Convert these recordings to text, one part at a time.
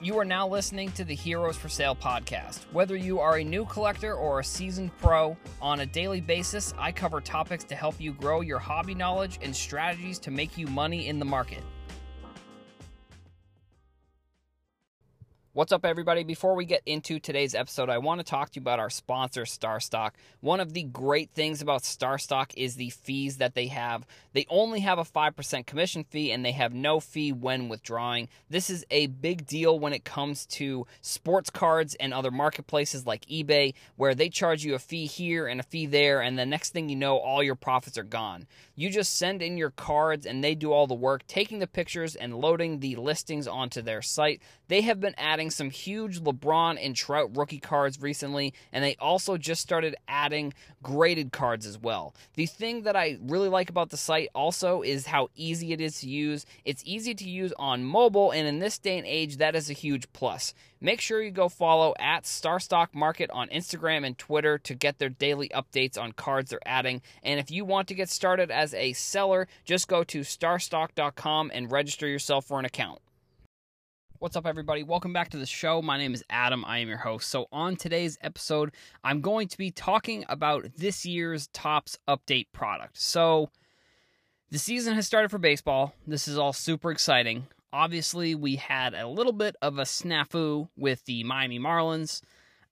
You are now listening to the Heroes for Sale podcast. Whether you are a new collector or a seasoned pro, on a daily basis, I cover topics to help you grow your hobby knowledge and strategies to make you money in the market. What's up, everybody? Before we get into today's episode, I want to talk to you about our sponsor, StarStock. One of the great things about StarStock is the fees that they have. They only have a 5% commission fee and they have no fee when withdrawing. This is a big deal when it comes to sports cards and other marketplaces like eBay, where they charge you a fee here and a fee there, and the next thing you know, all your profits are gone. You just send in your cards and they do all the work, taking the pictures and loading the listings onto their site. They have been adding some huge LeBron and Trout rookie cards recently, and they also just started adding graded cards as well. The thing that I really like about the site also is how easy it is to use. It's easy to use on mobile, and in this day and age, that is a huge plus. Make sure you go follow at Starstock Market on Instagram and Twitter to get their daily updates on cards they're adding. And if you want to get started as a seller, just go to starstock.com and register yourself for an account. What's up, everybody? Welcome back to the show. My name is Adam. I am your host. So, on today's episode, I'm going to be talking about this year's Topps Update product. So, the season has started for baseball. This is all super exciting. Obviously, we had a little bit of a snafu with the Miami Marlins.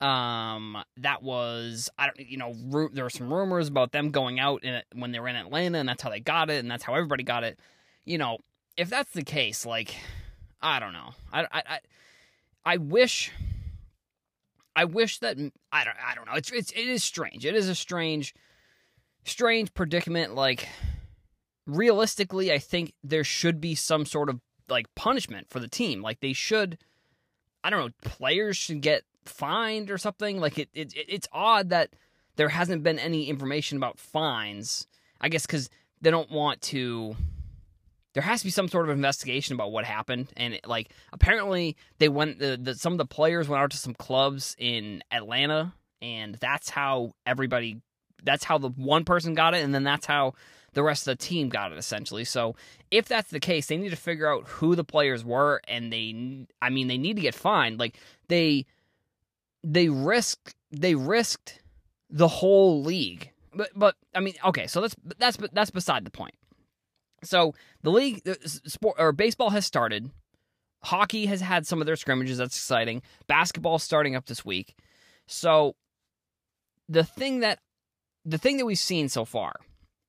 Um, that was I don't you know ru- there were some rumors about them going out in when they were in Atlanta, and that's how they got it, and that's how everybody got it. You know, if that's the case, like I don't know. I, I, I, I wish. I wish that I don't. I don't know. It's it's it is strange. It is a strange, strange predicament. Like, realistically, I think there should be some sort of like punishment for the team. Like they should. I don't know. Players should get fined or something. Like it. it it's odd that there hasn't been any information about fines. I guess because they don't want to there has to be some sort of investigation about what happened. And it, like apparently they went the, the, some of the players went out to some clubs in Atlanta and that's how everybody that's how the one person got it and then that's how the rest of the team got it essentially. So if that's the case they need to figure out who the players were and they I mean they need to get fined. Like they they risk they risked the whole league. But but I mean okay so that's that's that's beside the point so the league, sport or baseball has started. Hockey has had some of their scrimmages. That's exciting. Basketball starting up this week. So the thing that the thing that we've seen so far,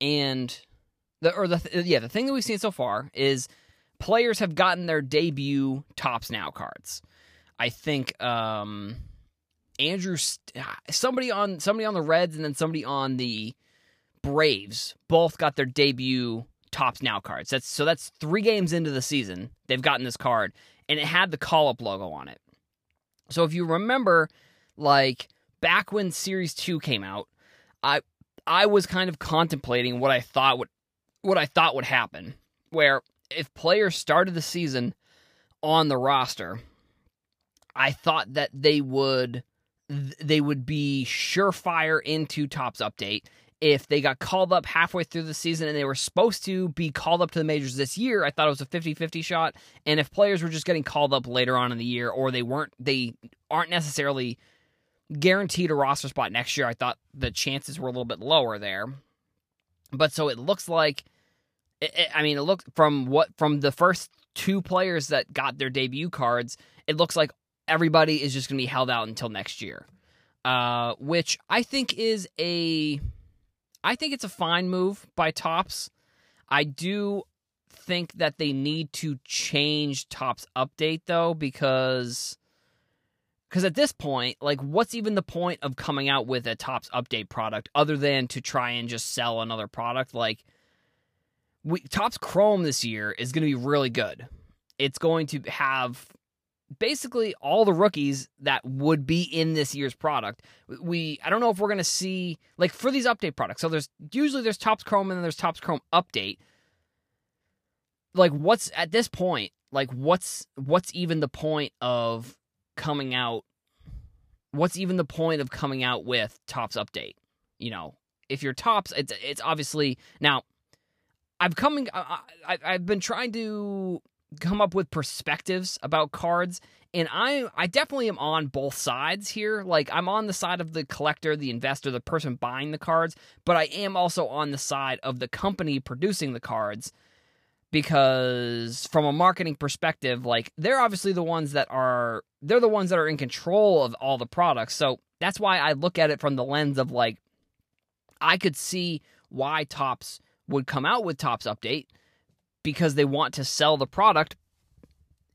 and the or the yeah the thing that we've seen so far is players have gotten their debut Topps now cards. I think um, Andrew somebody on somebody on the Reds and then somebody on the Braves both got their debut Topps now cards. That's so that's three games into the season they've gotten this card, and it had the call up logo on it. So if you remember, like back when Series Two came out, I I was kind of contemplating what I thought would what I thought would happen, where if players started the season on the roster, I thought that they would they would be surefire into Topps update if they got called up halfway through the season and they were supposed to be called up to the majors this year, I thought it was a 50-50 shot. And if players were just getting called up later on in the year or they weren't they aren't necessarily guaranteed a roster spot next year, I thought the chances were a little bit lower there. But so it looks like it, it, I mean, it looked from what from the first two players that got their debut cards, it looks like everybody is just going to be held out until next year. Uh, which I think is a I think it's a fine move by Topps. I do think that they need to change Topps update though because because at this point, like what's even the point of coming out with a Topps update product other than to try and just sell another product like we Topps Chrome this year is going to be really good. It's going to have basically all the rookies that would be in this year's product. We I don't know if we're going to see like for these update products. So there's usually there's Topps Chrome and then there's Topps Chrome update. Like what's at this point, like what's what's even the point of coming out what's even the point of coming out with Topps update? You know, if you're Topps, it's it's obviously now I've coming I, I I've been trying to come up with perspectives about cards and I I definitely am on both sides here. Like I'm on the side of the collector, the investor, the person buying the cards, but I am also on the side of the company producing the cards because from a marketing perspective, like they're obviously the ones that are they're the ones that are in control of all the products. So that's why I look at it from the lens of like I could see why Topps would come out with Topps Update because they want to sell the product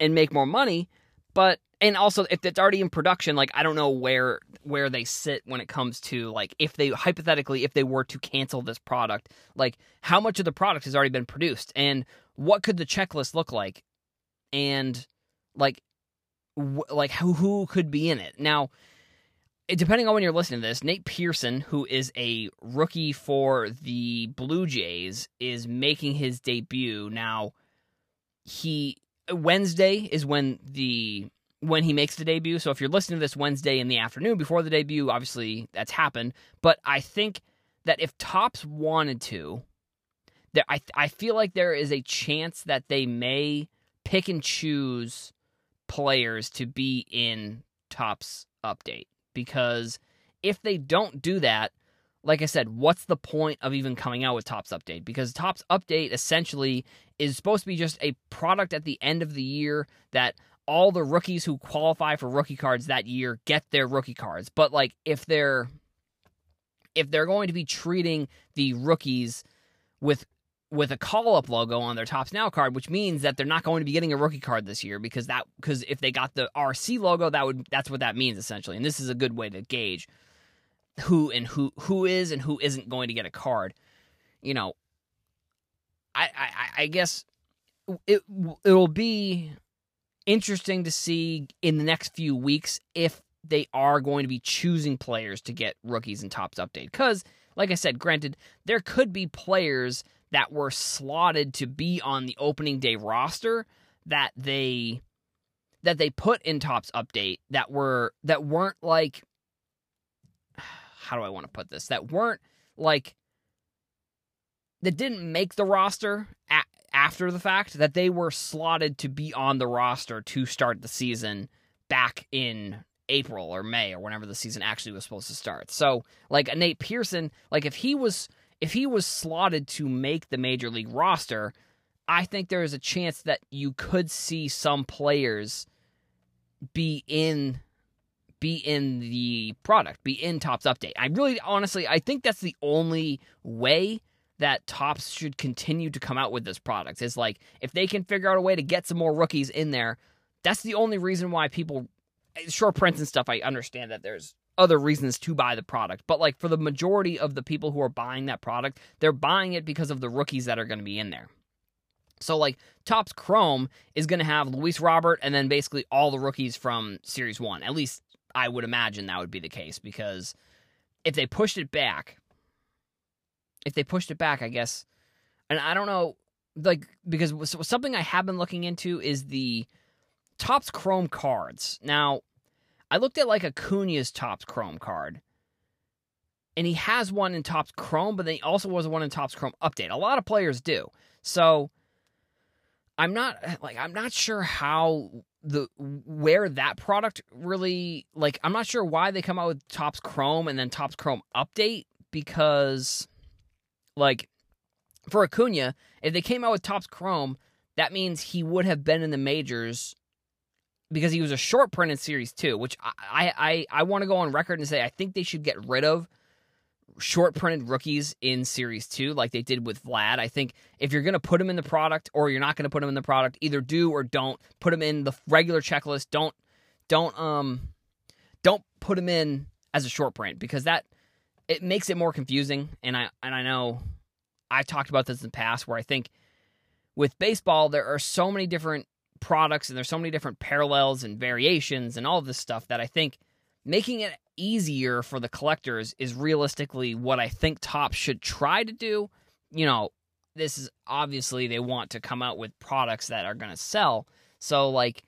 and make more money. But and also if it's already in production, like I don't know where where they sit when it comes to like if they hypothetically if they were to cancel this product, like how much of the product has already been produced and what could the checklist look like, and like like who who could be in it now depending on when you're listening to this, Nate Pearson, who is a rookie for the Blue Jays, is making his debut. Now, he Wednesday is when the when he makes the debut. So if you're listening to this Wednesday in the afternoon before the debut, obviously that's happened. But I think that if Topps wanted to, there I I feel like there is a chance that they may pick and choose players to be in Topps update because if they don't do that, like I said, what's the point of even coming out with Topps Update? Because Topps Update essentially is supposed to be just a product at the end of the year that all the rookies who qualify for rookie cards that year get their rookie cards. But like if they're if they're going to be treating the rookies with with a call up logo on their Topps Now card, which means that they're not going to be getting a rookie card this year because that because if they got the RC logo, that would that's what that means essentially. And this is a good way to gauge who and who who is and who isn't going to get a card. You know, I I, I guess it it will be interesting to see in the next few weeks if they are going to be choosing players to get rookies and Topps update. Because like I said, granted, there could be players that were slotted to be on the opening day roster that they that they put in Topps update that were that weren't like how do I want to put this? That weren't like that didn't make the roster after the fact that they were slotted to be on the roster to start the season back in April or May or whenever the season actually was supposed to start. So, like Nate Pearson, like if he was if he was slotted to make the major league roster, I think there is a chance that you could see some players be in be in the product, be in Topps update. I really honestly I think that's the only way that Topps should continue to come out with this product. Is like if they can figure out a way to get some more rookies in there, that's the only reason why people short prints and stuff I understand that there's other reasons to buy the product. But like for the majority of the people who are buying that product, they're buying it because of the rookies that are going to be in there. So like Topps Chrome is going to have Luis Robert and then basically all the rookies from Series 1. At least I would imagine that would be the case because if they pushed it back if they pushed it back, I guess and I don't know like because something I have been looking into is the Topps Chrome cards. Now, I looked at like Acuna's Topps Chrome card, and he has one in Topps Chrome, but then he also was one in Topps Chrome Update. A lot of players do. So I'm not like I'm not sure how the where that product really like I'm not sure why they come out with Topps Chrome and then Topps Chrome Update because like for Acuna, if they came out with Topps Chrome, that means he would have been in the majors because he was a short print in Series Two, which I I I want to go on record and say I think they should get rid of short printed rookies in Series Two, like they did with Vlad. I think if you're gonna put him in the product or you're not gonna put him in the product, either do or don't put him in the regular checklist. Don't don't um don't put him in as a short print because that it makes it more confusing. And I and I know I've talked about this in the past where I think with baseball there are so many different products and there's so many different parallels and variations and all of this stuff that I think making it easier for the collectors is realistically what I think Topps should try to do. You know, this is obviously they want to come out with products that are going to sell. So like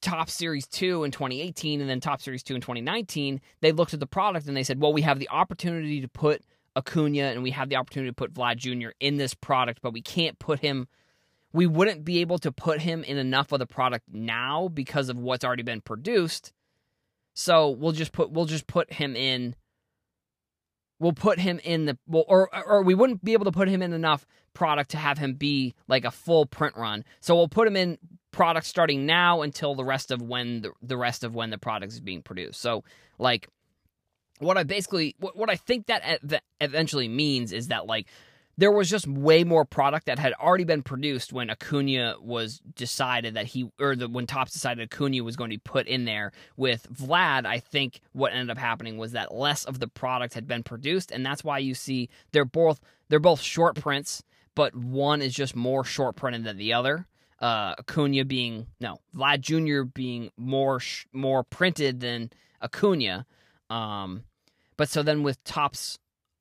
Topps Series 2 in 2018 and then Topps Series 2 in 2019, they looked at the product and they said, "Well, we have the opportunity to put Acuna and we have the opportunity to put Vlad Jr. in this product, but we can't put him we wouldn't be able to put him in enough of the product now because of what's already been produced. So we'll just put we'll just put him in we'll put him in the well, or or we wouldn't be able to put him in enough product to have him be like a full print run. So we'll put him in product starting now until the rest of when the, the rest of when the product is being produced. So like what I basically what, what I think that eventually means is that like there was just way more product that had already been produced when Acuna was decided that he or the when Topps decided Acuna was going to be put in there with Vlad. I think what ended up happening was that less of the product had been produced, and that's why you see they're both they're both short prints, but one is just more short printed than the other. Uh, Acuna being no Vlad Jr. being more sh- more printed than Acuna. Um, but so then with Topps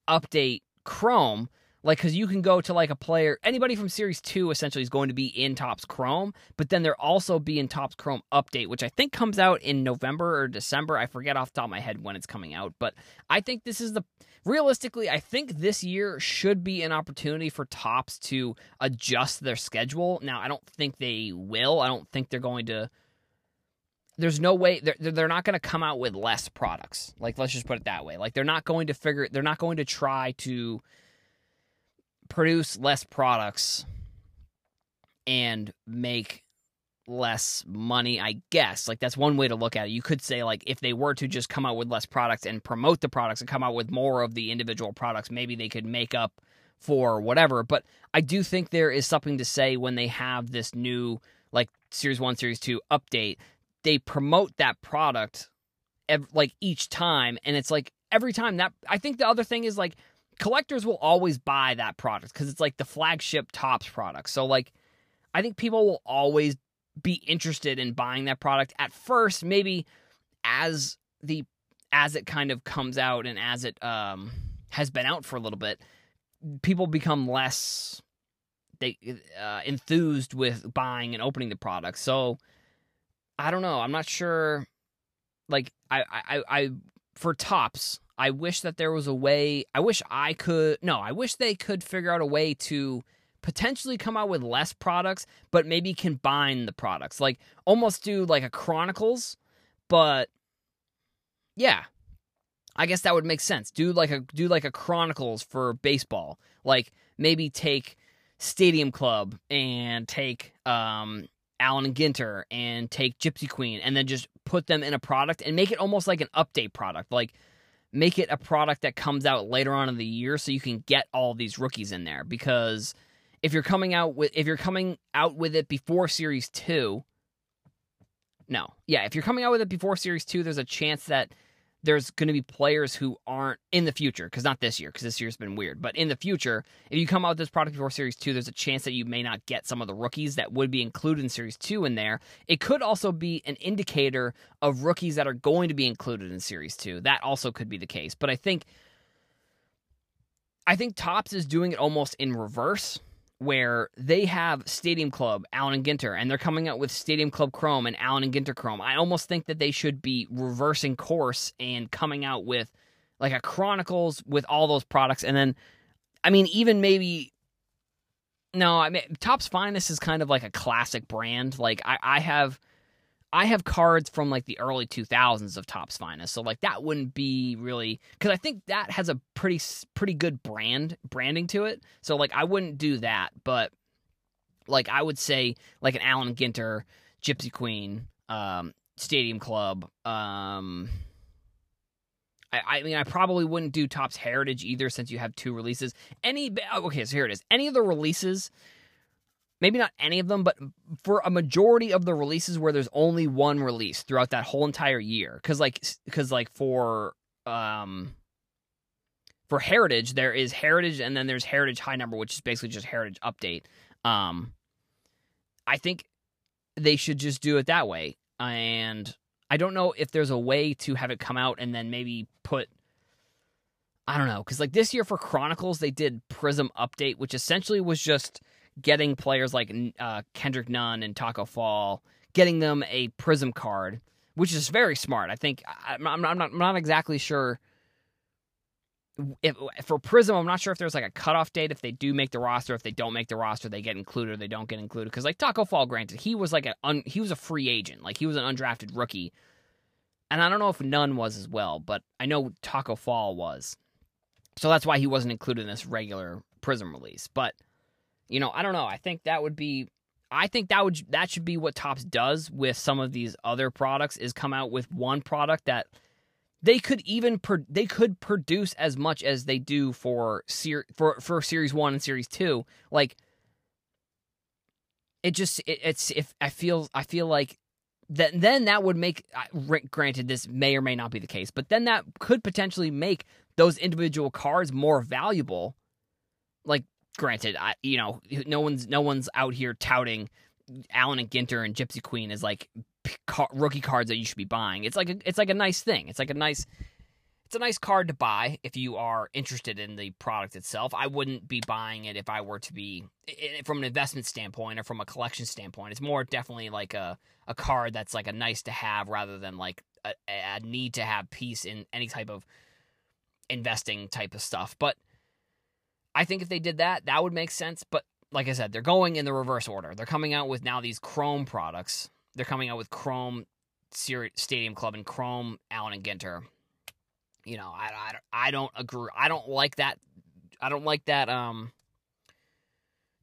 update Chrome like because you can go to like a player anybody from series 2 essentially is going to be in Topps Chrome but then they're also be in Topps Chrome update which i think comes out in november or december. I forget off the top of my head when it's coming out but i think this is the realistically i think this year should be an opportunity for Topps to adjust their schedule. Now i don't think they will. I don't think they're going to there's no way they're, they're not going to come out with less products. Like let's just put it that way. Like they're not going to figure they're not going to try to produce less products and make less money, I guess. Like that's one way to look at it. You could say like if they were to just come out with less products and promote the products and come out with more of the individual products, maybe they could make up for whatever. But I do think there is something to say when they have this new like series 1, series 2 update, they promote that product ev- like each time and it's like every time that I think the other thing is like collectors will always buy that product because it's like the flagship Topps product. So like I think people will always be interested in buying that product at first maybe as the as it kind of comes out and as it um has been out for a little bit people become less they uh, enthused with buying and opening the product so i don't know i'm not sure like i i i for Topps I wish that there was a way. I wish I could. No, I wish they could figure out a way to potentially come out with less products, but maybe combine the products. Like almost do like a Chronicles, but yeah. I guess that would make sense. Do like a do like a Chronicles for baseball. Like maybe take Stadium Club and take um and Ginter and take Gypsy Queen and then just put them in a product and make it almost like an update product. Like make it a product that comes out later on in the year so you can get all these rookies in there. Because if you're coming out with if you're coming out with it before series 2 no. Yeah if you're coming out with it before series 2 there's a chance that there's going to be players who aren't in the future because not this year because this year's been weird but in the future if you come out with this product before series 2 there's a chance that you may not get some of the rookies that would be included in series 2 in there. It could also be an indicator of rookies that are going to be included in series 2 that also could be the case but i think i think Topps is doing it almost in reverse where they have Stadium Club, Allen and Ginter, and they're coming out with Stadium Club Chrome and Allen and Ginter Chrome. I almost think that they should be reversing course and coming out with like a Chronicles with all those products. And then, I mean, even maybe. No, I mean, Topps Finest is kind of like a classic brand. Like, I, I have I have cards from like the early 2000s of Topps Finest, so like that wouldn't be really because I think that has a pretty pretty good brand branding to it. So like I wouldn't do that, but like I would say like an Allen Ginter, Gypsy Queen, um, Stadium Club. Um, I, I mean I probably wouldn't do Topps Heritage either since you have two releases. Any okay, so here it is. Any of the releases maybe not any of them, but for a majority of the releases where there's only one release throughout that whole entire year. Cause like, cause like for, um, for Heritage, there is Heritage and then there's Heritage High Number, which is basically just Heritage Update. Um, I think they should just do it that way. And I don't know if there's a way to have it come out and then maybe put I don't know, because like this year for Chronicles, they did Prizm Update, which essentially was just getting players like uh, Kendrick Nunn and Taco Fall, getting them a Prizm card, which is very smart. I think I, am not, I'm not, I'm not exactly sure. if for Prizm, I'm not sure if there's like a cutoff date if they do make the roster. If they don't make the roster, they get included or they don't get included. Because like Taco Fall, granted, he was like a un, he was a free agent, like he was an undrafted rookie, and I don't know if Nunn was as well, but I know Taco Fall was, so that's why he wasn't included in this regular Prizm release. But you know, I don't know. I think that would be. I think that would that should be what Topps does with some of these other products is come out with one product that they could even pro- they could produce as much as they do for ser- for for series 1 and series 2 like it just it, it's if i feel i feel like that then that would make granted this may or may not be the case but then that could potentially make those individual cards more valuable like granted i you know no one's no one's out here touting Allen and Ginter and Gypsy Queen as like rookie cards that you should be buying. It's like a, it's like a nice thing. It's like a nice it's a nice card to buy if you are interested in the product itself. I wouldn't be buying it if I were to be from an investment standpoint or from a collection standpoint. It's more definitely like a a card that's like a nice to have rather than like a, a need to have piece in any type of investing type of stuff. But I think if they did that, that would make sense. But like I said, they're going in the reverse order. They're coming out with now these Chrome products they're coming out with Chrome Stadium Club and Chrome Allen and Ginter. You know, I, I, I don't agree. I don't like that. I don't like that. Um,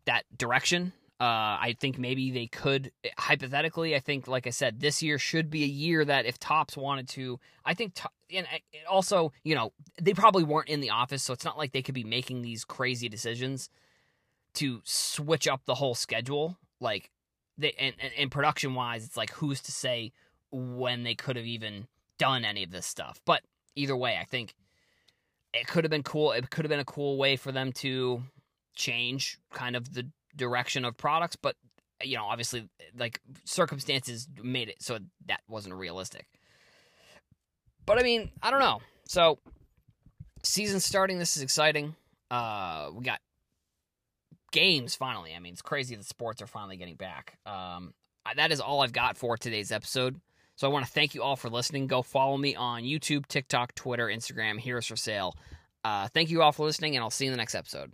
that direction. Uh, I think maybe they could hypothetically. I think, like I said, this year should be a year that if Topps wanted to, I think, and also, you know, they probably weren't in the office, so it's not like they could be making these crazy decisions to switch up the whole schedule. Like they and, and, and production wise, it's like who's to say when they could have even done any of this stuff. But either way, I think it could have been cool. It could have been a cool way for them to change kind of the direction of products, but you know, obviously, like circumstances made it so that wasn't realistic. But I mean, I don't know. So, season starting. This is exciting. Uh, we got games finally. I mean, it's crazy that sports are finally getting back. Um, that is all I've got for today's episode. So I want to thank you all for listening. Go follow me on YouTube, TikTok, Twitter, Instagram. Heroes for sale. Uh, thank you all for listening, and I'll see you in the next episode.